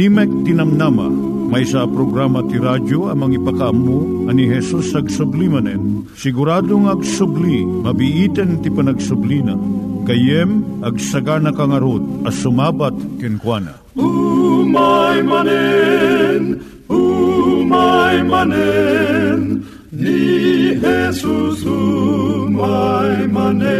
Timek Tinamnama, may sa programa ti radyo amang ipakaamu ani Hesus ag sublimanen. Siguradong ag subli, mabiiten ti panagsublina. Kayem ag sagana kangarot as sumabat kenkwana. Umay manen, umay manen, ni Jesus umay manen.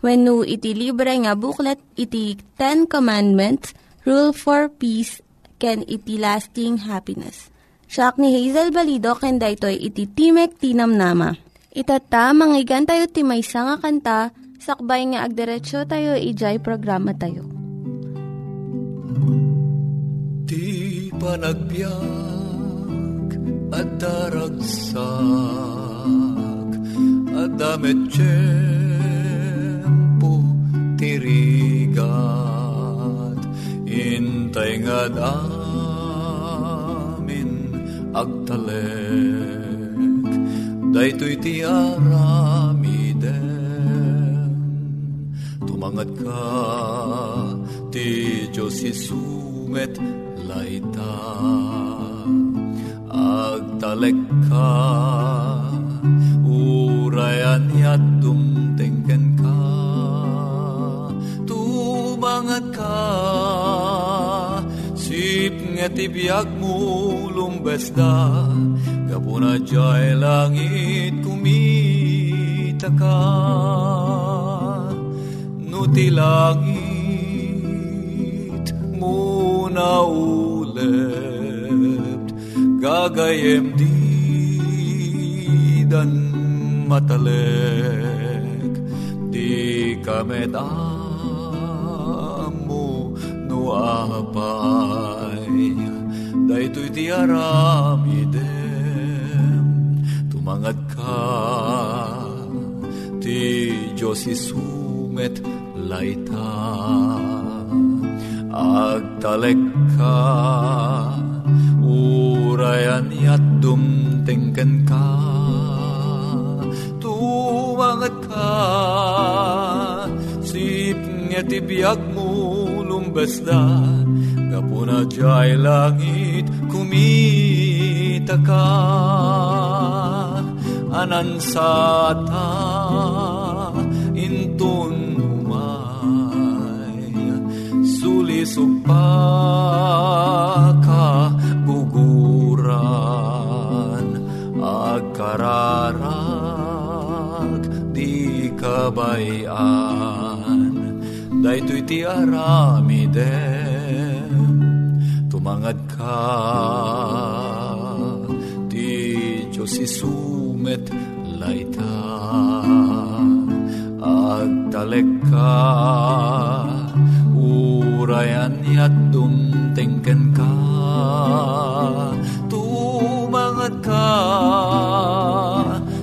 When no iti libre nga booklet iti Ten Commandments, Rule for Peace, can iti lasting happiness. Siya ni Hazel Balido ken daytoy iti Timek Tinam Nama. Itata manggigan tayo ti maysa nga kanta sakbay nga agderetsyo tayo ijay programa tayo. Di panagbiag at daragsak at damit tirigat intay nga amin agtalek daytoy ti aramiden. Tumangat ka ti Diyos isumet laita. Agtalek ka urayan yat ka. Sip nga tibiyag mo lumbes da kapuna jay langit kumita ka. Nuti langit muna ulit gagayem di dan matalek. Di kamet apay daytoy ti aramidem tumangat ka ti Diyos isumet laita. Agtalek ka urayan yat dumtengken ka. Tumangat ka sip nga tibiyag mo lumbes da kapuna jay langit kumita ka. Anansata intun umay sulisog pa ka guguran agkararag di kabayan. Daytoy ti aramiden tumangad ka. Ti Diyos isumet laita. Agtalek ka. Urayan yat dumtengken ka. Tumangat ka.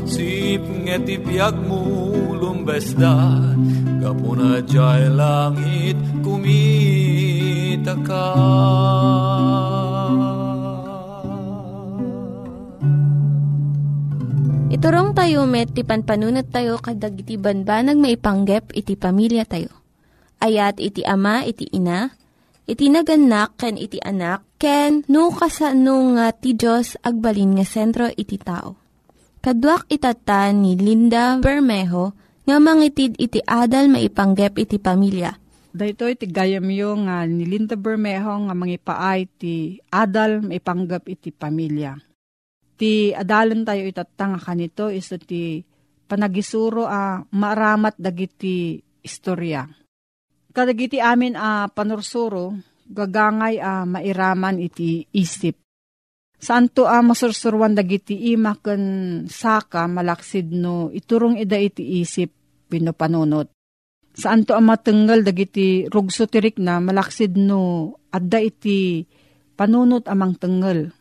Sip nga ti biag mo lumbes da Kapuna jay langit kumita ka Iturong tayo met, ti panpanunat tayo kadag iti banbanag maipanggep iti pamilya tayo. Ayat iti ama, iti ina, iti naganak, ken iti anak, ken no, kasano nga ti Diyos agbalin nga sentro iti tao. Kaduak itata ni Linda Bermejo nga mangitid iti adal maipanggep iti pamilya. Dahito iti gayam yung nga ni Linda Bermejo nga mangipaay ti adal maipanggep iti pamilya ti adalan tayo itatanga kanito iso ti panagisuro a maramat dagiti istorya. Kadagiti amin a panursuro, gagangay a mairaman iti isip. Saan to a masursurwan dagiti ima ken saka malaksid no iturong ida iti isip pino panunot. Saan to a matenggal dagiti rugso tirik na malaksid no adda iti panunot amang tenggal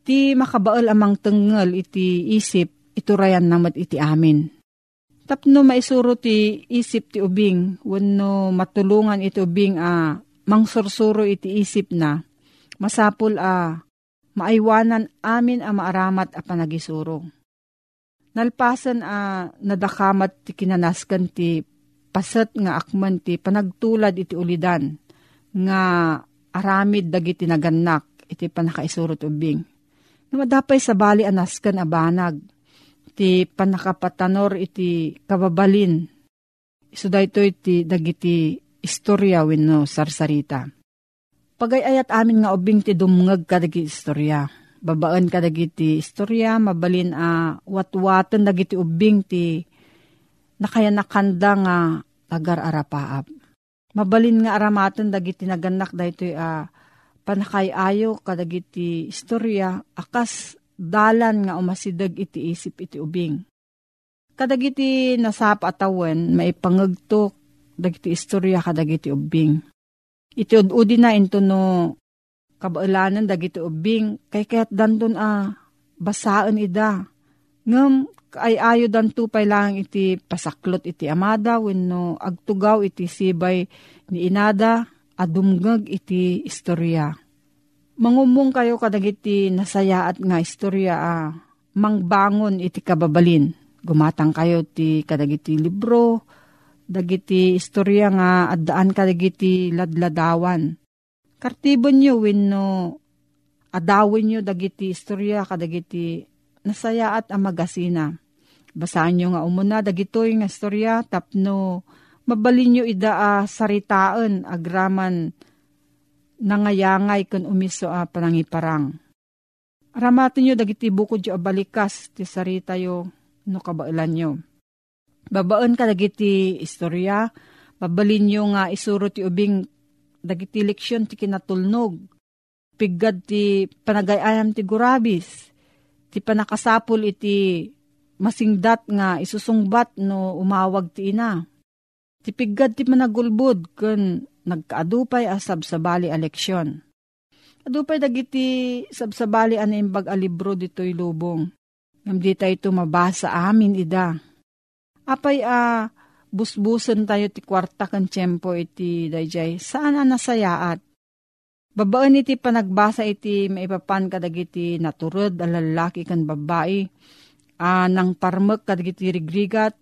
Ti makabaal amang tengel iti isip, iturayan namat iti amin. Tapno maisuro ti isip ti ubing, wano matulungan iti ubing a mangsursuro iti isip na, masapul a maaywanan amin a maaramat a panagisuro. Nalpasan a nadakamat ti kinanaskan ti pasat nga akman ti panagtulad iti ulidan nga aramid dagiti nagannak iti panakaisuro ti ubing Namadapay sa bali anaskan abanag. Ti panakapatanor iti kababalin. Iso dayto iti dagiti istorya wenno sarsarita. Pagayayat amin nga ubing ti dumngag kadagi istorya. Babaan kadagiti istorya, mabalin a watwatan dagiti ubing ti nakaya nakanda nga agar arapaap. Mabalin nga aramatan dagiti naganak daytoy a panakayayo kadagiti istorya akas dalan nga umasidag iti isip iti ubing. Kadagiti nasap atawan maipangagtok dagiti istorya kadagiti ubing. Iti ududi na into no kabaalanan dagiti ubing kay kaya't dandun a basaan ida. Ngam ay ayo dan tupay lang iti pasaklot iti amada wenno agtugaw iti sibay ni inada adumgag iti istorya. Mangumong kayo kadagiti nasaya at nga istorya ah, mangbangon iti kababalin. Gumatang kayo ti kadagiti libro, dagiti istorya nga addaan kadagiti ladladawan. Kartibon nyo wenno adawin nyo dagiti istorya kadagiti nasaya at amagasina. Basaan nyo nga umuna dagitoy nga istorya tapno mabalin nyo ida a saritaan agraman nangayangay kun umiso a panangiparang. Aramatin nyo dagiti bukod yo balikas ti sarita yo no kabailan nyo. Babaan ka dagiti istorya, babalin nyo nga isuro ti ubing dagiti leksyon ti kinatulnog. Piggad ti panagayayam ti gurabis, ti panakasapul iti masingdat nga isusungbat no umawag ti ina. Ti piggad ti managulbud kun nagkaadupay a sabsabali a leksyon. Adupay dagiti sabsabali an imbag a libro dito'y lubong. Ngam di tayo mabasa amin ida. Apay a busbusan tayo ti kwarta kan tiyempo iti dayjay. Saan a nasayaat? Babaan iti panagbasa iti maipapan kadagiti naturod a lalaki kan babae. A nang parmek kadagiti rigrigat.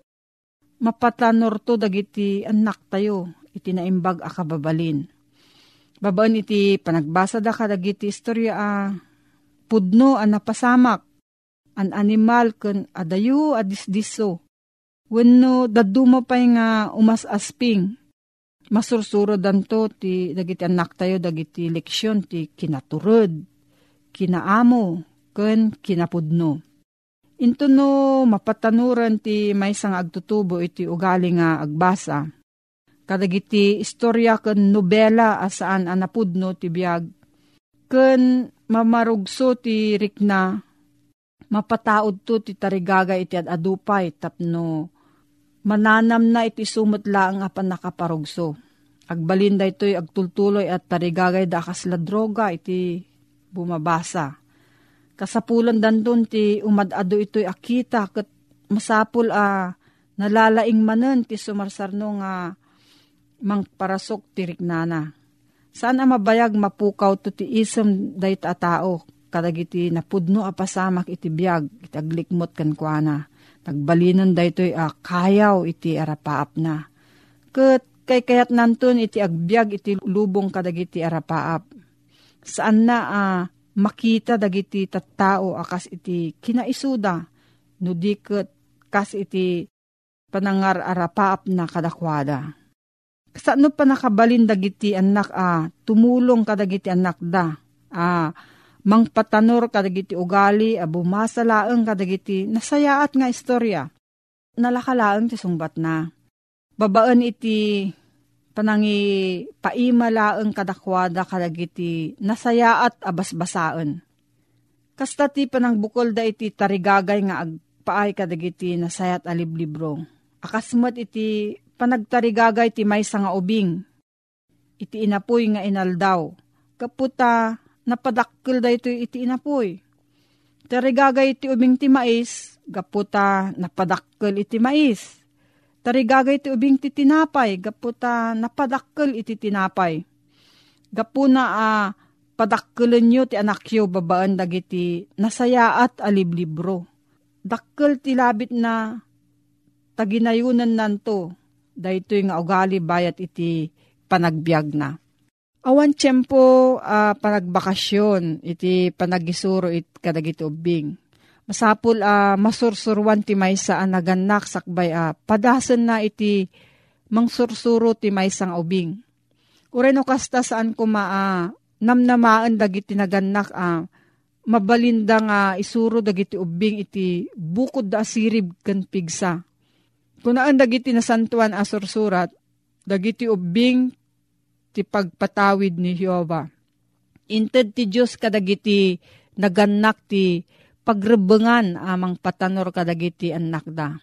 Mapatanor to dagiti anak tayo iti naimbag a kababalin. Babaan iti panagbasa da kadagiti istorya a pudno a napasamak an animal ken adayu a disdiso. Wenno daduma pay nga umas asping. Masursuro danto ti dagiti anak tayo dagiti leksyon ti kinaturod, kinaamo, ken kinapudno. Into no mapatanuran ti may sang agtutubo iti ugali nga agbasa kadagiti istorya ken nobela asaan anapudno ti biag ken mamarugso ti rikna mapataod to ti tarigaga iti adupay tapno mananam na iti sumot laang apan nakaparugso. Agbalinda ito'y agtultuloy at tarigagay da kasla droga iti bumabasa. Kasapulan dandun ti umadado ito'y akita kat masapul a Nalalaing manen ti sumarsarno nga mang parasok ti riknana. Saan ang mabayag mapukaw to ti isem dayt a tao kadagiti napudno a pasamak iti biyag iti aglikmot kan kuana. Nagbalinan daytoy a kayaw iti arapaap na. Ket kay kayat nantun iti agbyag iti lubong kadagiti arapaap. Saan na a uh, makita dagiti tattao akas iti kinaisuda no diket kas iti panangar arapaap na kadakwada. Saan pa nakabalin dagiti anak a tumulong kadagiti anak da a mangpatanor kadagiti ugali a bumasalaeng kadagiti nasayaat nga istorya. Nalakalaeng ti sungbat na. Babaan iti panangi paimalaeng kadakwada kadagiti nasayaat abasbasaan. Kasta ti panang bukol da iti tarigagay nga agpaay kadagiti nasayat aliblibro. Akasmat iti panagtarigagay ti may nga ubing. Iti inapoy nga inaldaw. Kaputa napadakkel da ito iti inapoy. Tarigagay iti ubing ti mais, gaputa napadakkel iti mais Tarigagay ti ubing ti tinapay, gaputa napadakkel iti tinapay. Gapuna a uh, padakkelan nyo ti anak yo babaan dagiti nasayaat aliblibro. Dakkel ti labit na taginayunan nanto, daytoy nga ugali bayat iti panagbiag na. Awan tiyempo uh, panagbakasyon, iti panagisuro it kadagiti ubing Masapul uh, masursurwan ti maysa a naganak sakbay uh, padasan na iti mangsursuro ti maysa nga ubing. Ureno kasta saan ko maa uh, namnamaan dagiti naganak uh, mabalinda nga isuro dagiti ubing iti bukod da asirib kan pigsa. Kunaan dagiti nasantuan a sursurat, dagiti ubing ti pagpatawid ni Jehova. Inted ti Diyos kadagiti naganak ti pagrebengan amang patanor kadagiti anak da.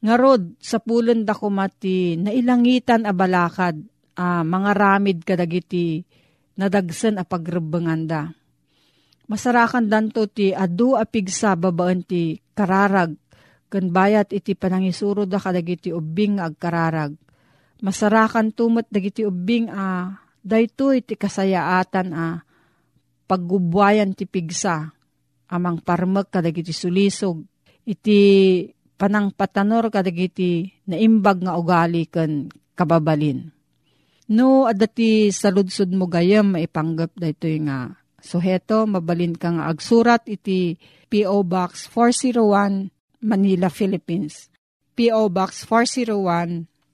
Ngarod, sa pulon da kumati, nailangitan a balakad, a mga ramid kadagiti, nadagsan a pagrebengan da. Masarakan danto ti adu a pigsa babaan ti kararag, kan bayat iti panangisuro da kadagiti ubing agkararag. Masarakan tumot dagiti ubing a dayto iti kasayaatan a paggubwayan ti pigsa amang parmek kadagiti sulisog iti panang patanor kadagiti naimbag nga ugali ken kababalin. No, adati saludsod mo gayam maipanggap da nga suheto, mabalin ka nga agsurat iti P.O. Box 401 Manila, Philippines. P.O. Box 401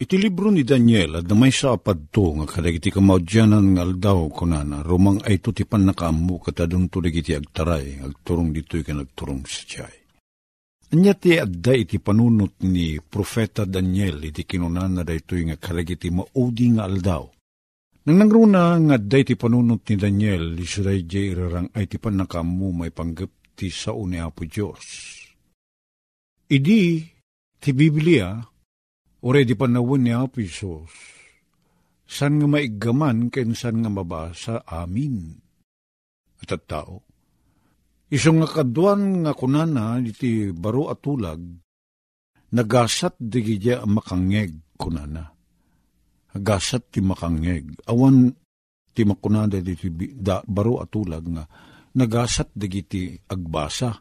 Iti libro ni Daniel at namay sa apadto nga kadagiti kamaudyanan nga aldaw kunana rumang ay tutipan na kaamu katadong tulig iti agtaray agturong dito'y ka nagturong sa tiyay. Anya ti adda iti panunot ni Profeta Daniel iti kinunana da ito'y nga kadagiti maudi nga aldaw. Nang nangruna nga adda iti panunot ni Daniel isuday jay irarang ay ti pan nakamu may panggap ti sao ni Apo Diyos. Idi ti Biblia Ure di panawin ni Apo Isos, san nga maigaman ken san nga mabasa amin. At at tao, isong nga kaduan nga kunana iti baro at tulag, nagasat digidya makangeg kunana. Agasat ti makangeg. Awan ti makunada di da, baro at tulag nga nagasat digiti agbasa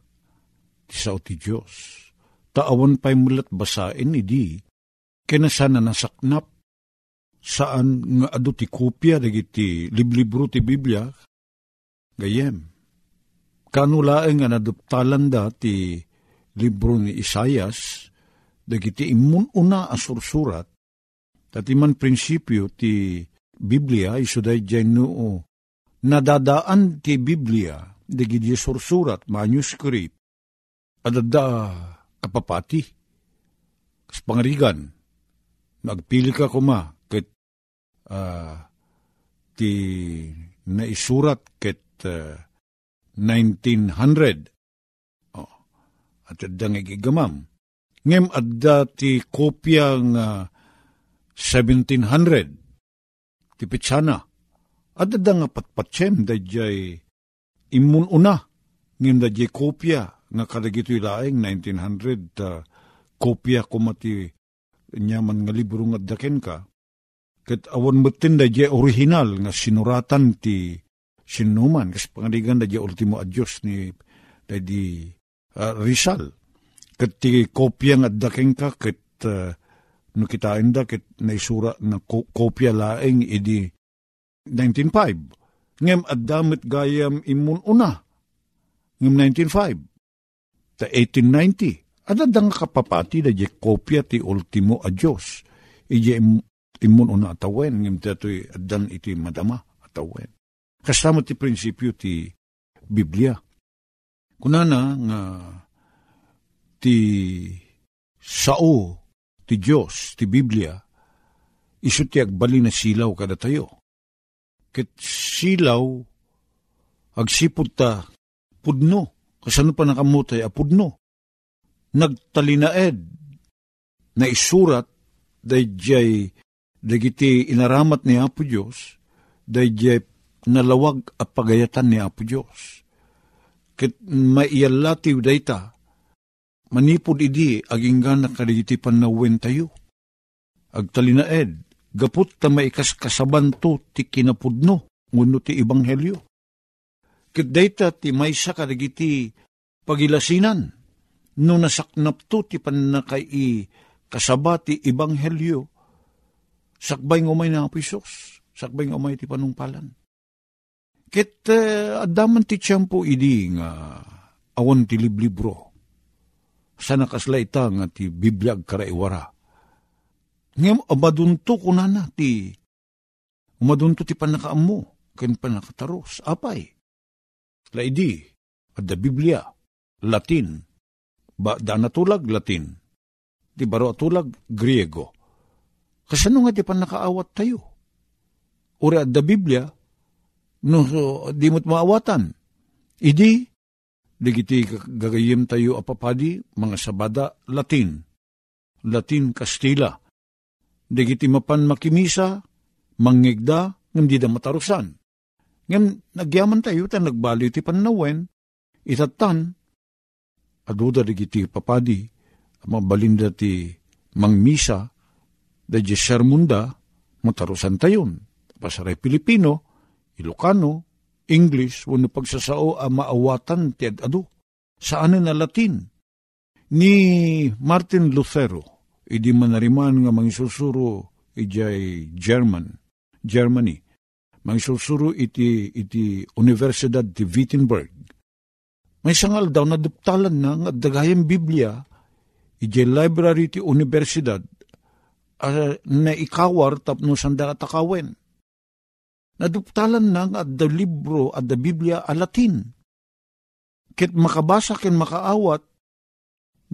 ti sao ti Diyos. Taawan pa'y mulat basain idi Kinasana nasaknap. Saan nga adu ti kopya dagiti liblibro ti Biblia? Gayem. Kanulaeng nga naduptalan da ti libro ni Isayas dagiti imun una asursurat tati man prinsipyo ti Biblia iso day noo nadadaan ti Biblia dagiti sursurat manuscript adada kapapati kas pangarigan Nagpili ka kuma ket uh, ti naisurat ket uh, 1900. Oh, at adda nga. Ngem adda ti kopya nga 1700. Ti pitsana. Adda nga patpatsem da jay imun una. Ngem da jay kopya nga kadagito ilaeng 1900 uh, kopya kumati nyaman nga libro nga daken ka, ket awan metin da je original nga sinuratan ti sinuman, kas pangaligan da je ultimo adyos ni da di uh, Rizal. Ket ti kopya nga daken ka, ket uh, no da, ket naisura na ko, kopya laeng idi 1905. Ngem at damit gayam imun una. Ngem 1905. Ta 1890 Ada dang kapapati da je kopya ti ultimo a Diyos. Ije imun una atawen, ngim tatoy adan iti madama atawen. Kasama ti prinsipyo ti Biblia. Kunana nga ti sao ti Diyos, ti Biblia, iso ti agbali na silaw kada tayo. Ket silaw, agsipod ta, pudno. Kasano pa nakamutay, apudno nagtalinaed na isurat dayjay dagiti inaramat ni Apo Diyos dayjay nalawag a pagayatan ni Apo Diyos. Ket maiyalatiw dayta manipod idi aginggan na kadigiti panawen tayo. Agtalinaed, gapot ta maikas kasabanto ti kinapudno, nguno ti ibanghelyo. Ket dayta ti maysa kadigiti pagilasinan, no nasaknap to ti panakay kasabati ibanghelyo, sakbay ngumay na pisos, sakbay ngumay ti panungpalan. Ket uh, adaman ti tiyempo idi nga awan ti liblibro. Sana kasla ita nga ti biblia karaiwara. Ngem abadunto kunana ti umadunto ti panakaammo ken panakataros. Apay. Laidi, adda Biblia, Latin, ba da natulag Latin, di baro atulag Griego. Kasano nga di pa nakaawat tayo? Uri at da Biblia, no, so, di mo't maawatan. Idi, digiti gagayim tayo apapadi, mga sabada Latin, Latin Kastila. Digiti mapan makimisa, mangigda, ngam di da matarusan. Ngam nagyaman tayo, ta nagbali ti panawen, itatan, aduda di giti papadi, mabalinda ti mangmisa, da di sermunda, matarusan tayon. Pasaray Pilipino, Ilocano, English, wano pagsasao a maawatan ti adu. Saan na Latin? Ni Martin Lutero, idi manariman nga mangisusuro ijay German, Germany. Mangisusuro iti, iti Universidad ti Wittenberg may sangal daw na duptalan na nga dagayang Biblia, ije library ti universidad, uh, na ikawar tapno sanda atakawen. Naduptalan na nga da libro at da Biblia a Latin. Kit makabasa ken makaawat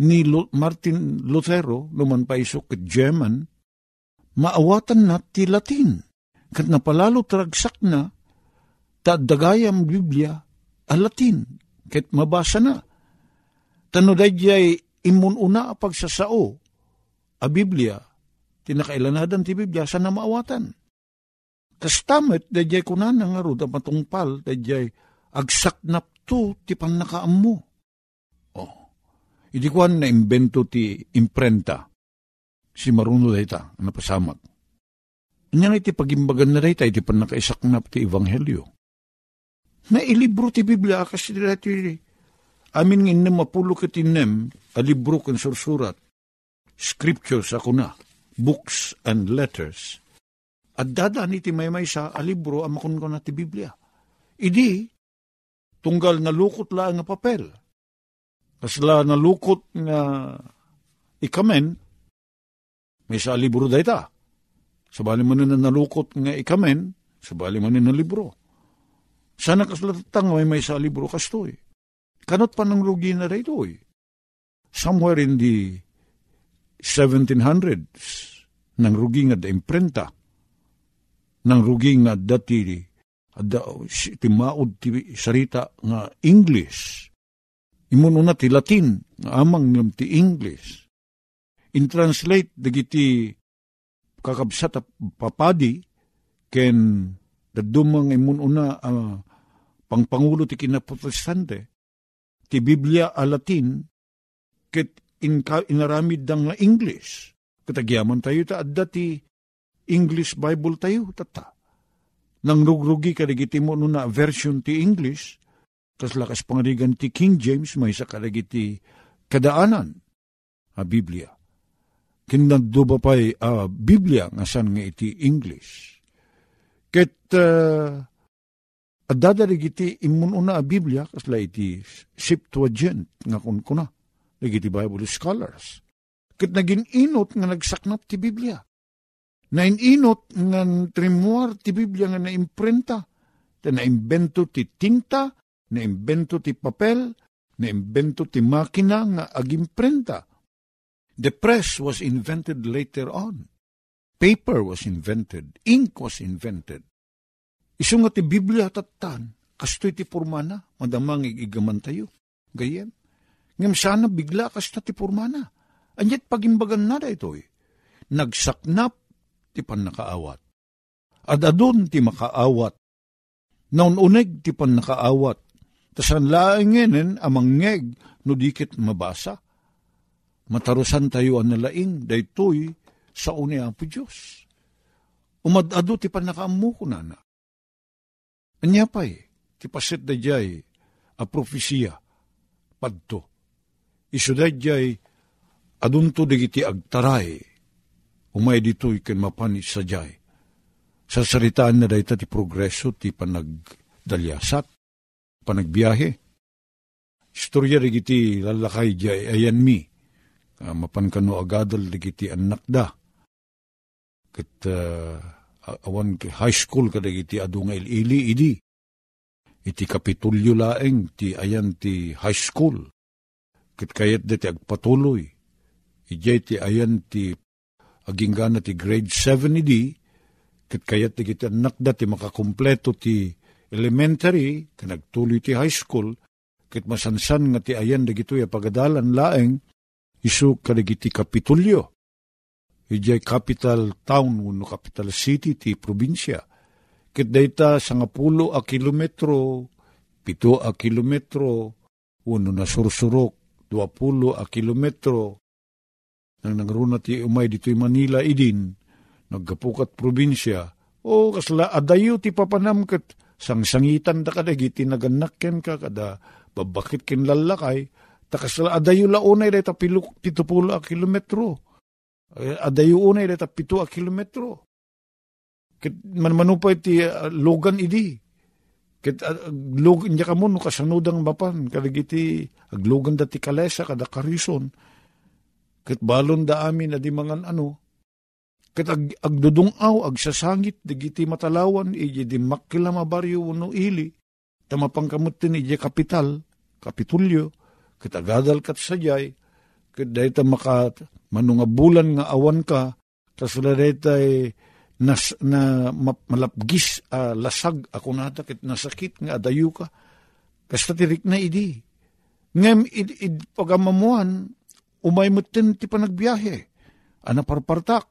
ni Martin Lutero, luman pa iso kit German, maawatan na ti Latin. Kat napalalo tragsak na, ta dagayang Biblia a Latin ket mabasa na. Tano dayjay imun una a pagsasao, a Biblia, tinakailanadan ti Biblia sa namaawatan. Kastamet, dayjay kunan nga ro, da matungpal, dayjay agsaknap to ti panakaam mo. Oh. Idi kuan na imbento ti imprenta, si maruno dayta, napasamak. Inya iti pagimbagan na dayta, iti panakaisaknap ti Ebanghelyo na ilibro ti Biblia kasi dati amin ng inem mapulo kat inem a libro kan sursurat scriptures ako na books and letters. At dadaan iti may may sa alibro amakon ko na ti Biblia. Idi, tunggal nalukot la nga papel. Kasla nalukot nga ikamen, may sa libro dayta. Sabali man na nalukot nga ikamen, sabali man na libro. Sana kaslatang may may sa libro kastoy. Kanot pa ng rugi na dayto eh. Somewhere in the 1700s, nang rugi nga da imprenta, nang rugi nga dati da, ti maud ti sarita nga English. Imun una ti Latin, nga amang ngam ti English. In translate, dagiti kakabsat papadi, ken dadumang imun una uh, pangpangulo ti kinaprotestante, ti Biblia a Latin, ket in, inaramid dang nga English. Katagyaman tayo ta adda ti English Bible tayo tata. Nang rugrugi kadagiti mo na version ti English, tas lakas pangarigan ti King James may sa kadagiti kadaanan a Biblia. Kinaddo ba pa'y a Biblia nga san nga iti English. Ket uh, adada iti imun una a Biblia kasla iti Septuagint nga kun kuna Nagiti Bible scholars. Kat naging inot nga nagsaknap ti Biblia. Nainot nga trimuar ti Biblia nga naimprenta. Ta naimbento ti tinta, naimbento ti papel, naimbento ti makina nga agimprenta. The press was invented later on. Paper was invented. Ink was invented. Isu nga ti Biblia tatan, kastoy ti formana, madamang igigaman tayo. Gayem. Ngam sana bigla kas na ti purmana. Anyat pagimbagan na da ito eh. Nagsaknap ti pan nakaawat. At adun ti makaawat. Naun uneg ti pan nakaawat. Tasan laingenen amang ngeg no dikit mabasa. Matarusan tayo ang nalaing daytoy sa uni ang Diyos. Umadado ti pan nakaamu ko na na. Anya pa'y, ti pasit da jay, a profesiya, padto isudadyay adunto digiti agtaray, umay dito'y ken mapanis sa jay. Sa saritaan na dayta ti progreso ti panagdalyasat, panagbiyahe. Istorya digiti lalakay jay ayan mi, uh, mapan kano agadal digiti anak da. Kat uh, awan high school kada iti adunga ili idi. Iti kapitulyo laeng ti ayan ti high school Kit kayat dati agpatuloy. Ijay ti ayan ti aginggana ti grade 7 idi, kit kayat ti kita anak dati makakumpleto ti elementary, kanagtuloy ti high school, kit masansan nga ti ayan dagito ya pagadalan laeng, isu kadagiti kapitulyo. Ijay capital town, no capital city ti probinsya. Kit dayta sa nga pulo a kilometro, pito a kilometro, uno na sursurok, 20 a kilometro nang nagruna ti umay dito'y Manila idin, nagkapukat probinsya, o kasla adayo ti papanam kat sangsangitan da kada giti naganak ken ka kada babakit ken lalakay, takasla adayo la unay da pitupulo a kilometro. Adayo unay da pito a kilometro. Kit man manupay ti uh, logan idi. Ket aglog nya kamo no kasanudang mapan kadagiti aglogan dati kalesa kada karison. Ket balon da amin adi mangan ano. Ket ag, agdudungaw agsasangit digiti matalawan iji di makila mabaryo no ili. Tamapangkamot tin iji kapital, kapitulyo. Ket agadal kat sajay. Dayta maka manunga bulan nga awan ka. Kasula dayta eh, nas, na malapgis uh, lasag ako nata kit nasakit nga adayu ka. Kasta tirik na idi. Ngem id, id pagamamuan, umay mutin ti panagbiyahe. Ana parpartak.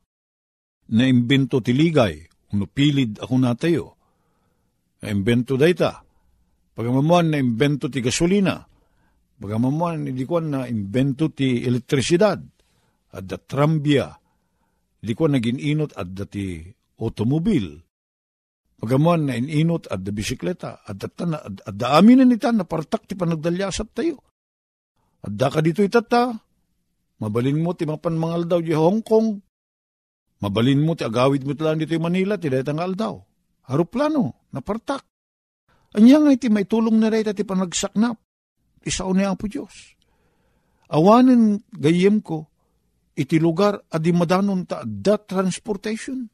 Na imbento ti ligay, uno pilid ako natayo. Na imbento dayta. Pagamamuan na imbento ti gasolina. Pagamamuan, hindi ko na imbento ti elektrisidad. At da trambia Di ko naging inot at dati automobil. Pagamuan na inot at da bisikleta. At data na, at da amin na nita na partak ti panagdalyasat tayo. At da ka dito itata. Mabalin mo ti mapan daw di Hong Kong. Mabalin mo ti agawid mo talang dito Manila, ti daytang aldaw. Aeroplano, napartak. Anya nga iti may tulong na rin ti panagsaknap. Isaw ni Apo Diyos. Awanin gayem ko, iti lugar adi madanon ta that transportation.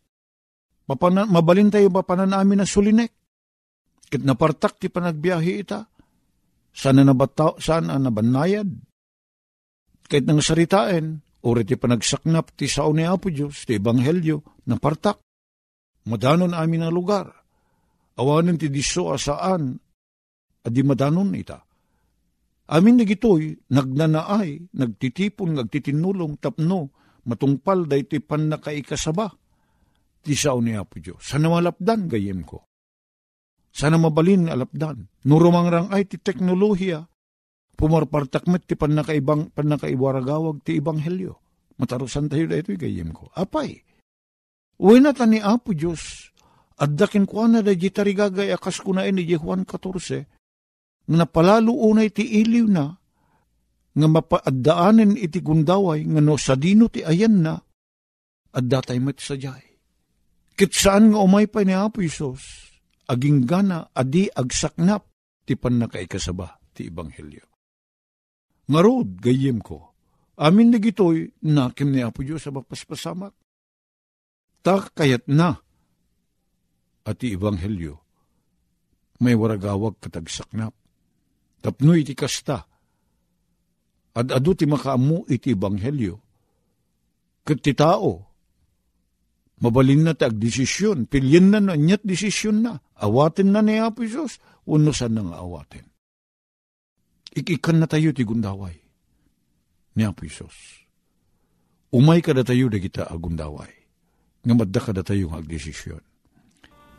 Mapana, mabalin tayo mapanan namin na sulinek. Kit napartak ti panagbiyahe ita. Sana nabataw, sana nabanayad. Kahit nang saritain, uri ti panagsaknap ti sao ni Apo Diyos, ti Ebanghelyo, napartak. Madanon amin na lugar. Awanin ti diso asaan, adi madanon ita. Amin na gitoy, nagnanaay, nagtitipon, nagtitinulong, tapno, matungpal day ti pan nakaikasaba. Ti sao ni Apo Diyos. Sana malapdan gayem ko. Sana mabalin alapdan. Nurumangrang ay ti teknolohiya, pumarpartakmet ti panakaibang panakaiwaragawag ti ibanghelyo. Matarusan tayo da ito'y gayem ko. Apay, uwi na ni Apo Diyos, at dakin ko na da jitarigagay akas ko na ini Juan 14, nga napalalo unay ti iliw na, nga mapaaddaanin iti gundaway, nga no sa dino ti ayan na, at datay met sadyay. Kit saan nga umay pa ni Apo Isos, aging gana adi agsaknap ti pan nakaikasaba ti Ebanghelyo. Ngarod, gayem ko, amin na gitoy na kim ni Apo Diyos sa mapaspasamak. Tak kayat na at ti Ebanghelyo may waragawag katagsaknap. Tapno iti kasta. At adu ti makaamu iti Ebanghelyo. Kat ti tao, mabalin na tag desisyon, pilyin na na, nyat desisyon na, awatin na ni Apo Isos, unusan na nga awatin. Ikikan na tayo ti gundaway ni Apo Isos. Umay ka na tayo da kita agundaway, nga madda ka na tayo nga agdesisyon.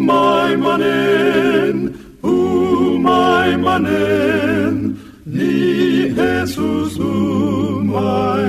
umaimanen, umaimanen, ni Jesus umaimanen.